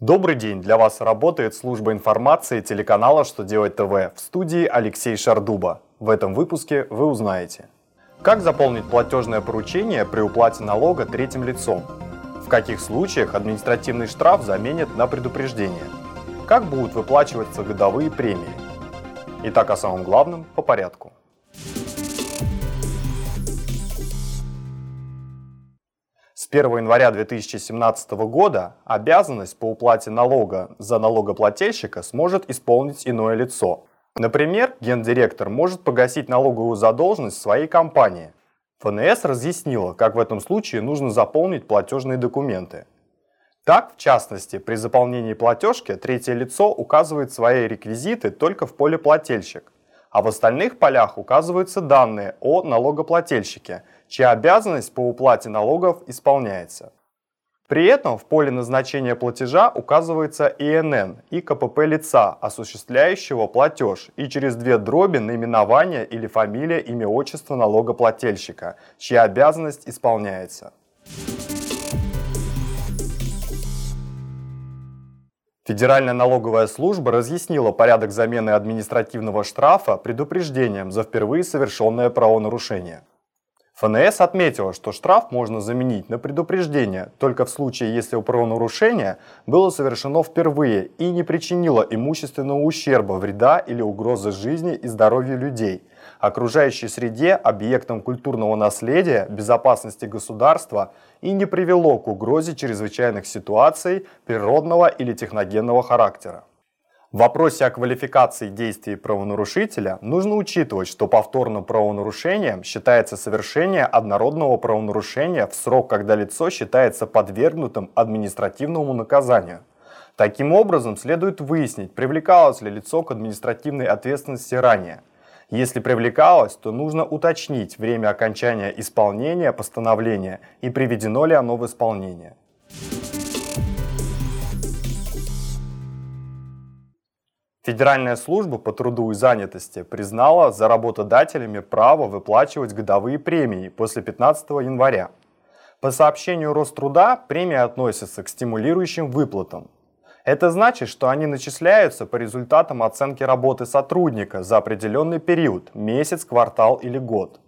Добрый день! Для вас работает служба информации телеканала «Что делать ТВ» в студии Алексей Шардуба. В этом выпуске вы узнаете Как заполнить платежное поручение при уплате налога третьим лицом? В каких случаях административный штраф заменят на предупреждение? Как будут выплачиваться годовые премии? Итак, о самом главном по порядку. С 1 января 2017 года обязанность по уплате налога за налогоплательщика сможет исполнить иное лицо. Например, гендиректор может погасить налоговую задолженность своей компании. ФНС разъяснила, как в этом случае нужно заполнить платежные документы. Так, в частности, при заполнении платежки третье лицо указывает свои реквизиты только в поле «Плательщик», а в остальных полях указываются данные о налогоплательщике – чья обязанность по уплате налогов исполняется. При этом в поле назначения платежа указывается ИНН и КПП лица, осуществляющего платеж, и через две дроби наименование или фамилия, имя, отчество налогоплательщика, чья обязанность исполняется. Федеральная налоговая служба разъяснила порядок замены административного штрафа предупреждением за впервые совершенное правонарушение. ФНС отметила, что штраф можно заменить на предупреждение только в случае, если у правонарушения было совершено впервые и не причинило имущественного ущерба, вреда или угрозы жизни и здоровью людей, окружающей среде, объектам культурного наследия, безопасности государства и не привело к угрозе чрезвычайных ситуаций природного или техногенного характера. В вопросе о квалификации действий правонарушителя нужно учитывать, что повторным правонарушением считается совершение однородного правонарушения в срок, когда лицо считается подвергнутым административному наказанию. Таким образом, следует выяснить, привлекалось ли лицо к административной ответственности ранее. Если привлекалось, то нужно уточнить время окончания исполнения постановления и приведено ли оно в исполнение. Федеральная служба по труду и занятости признала за работодателями право выплачивать годовые премии после 15 января. По сообщению Роструда, премии относятся к стимулирующим выплатам. Это значит, что они начисляются по результатам оценки работы сотрудника за определенный период – месяц, квартал или год.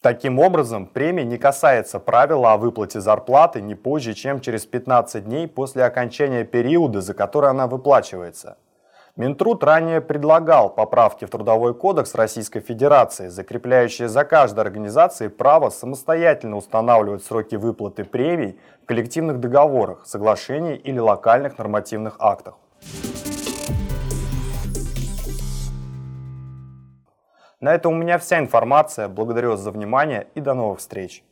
Таким образом, премия не касается правила о выплате зарплаты не позже, чем через 15 дней после окончания периода, за который она выплачивается – Минтруд ранее предлагал поправки в Трудовой кодекс Российской Федерации, закрепляющие за каждой организацией право самостоятельно устанавливать сроки выплаты премий в коллективных договорах, соглашениях или локальных нормативных актах. На этом у меня вся информация. Благодарю вас за внимание и до новых встреч.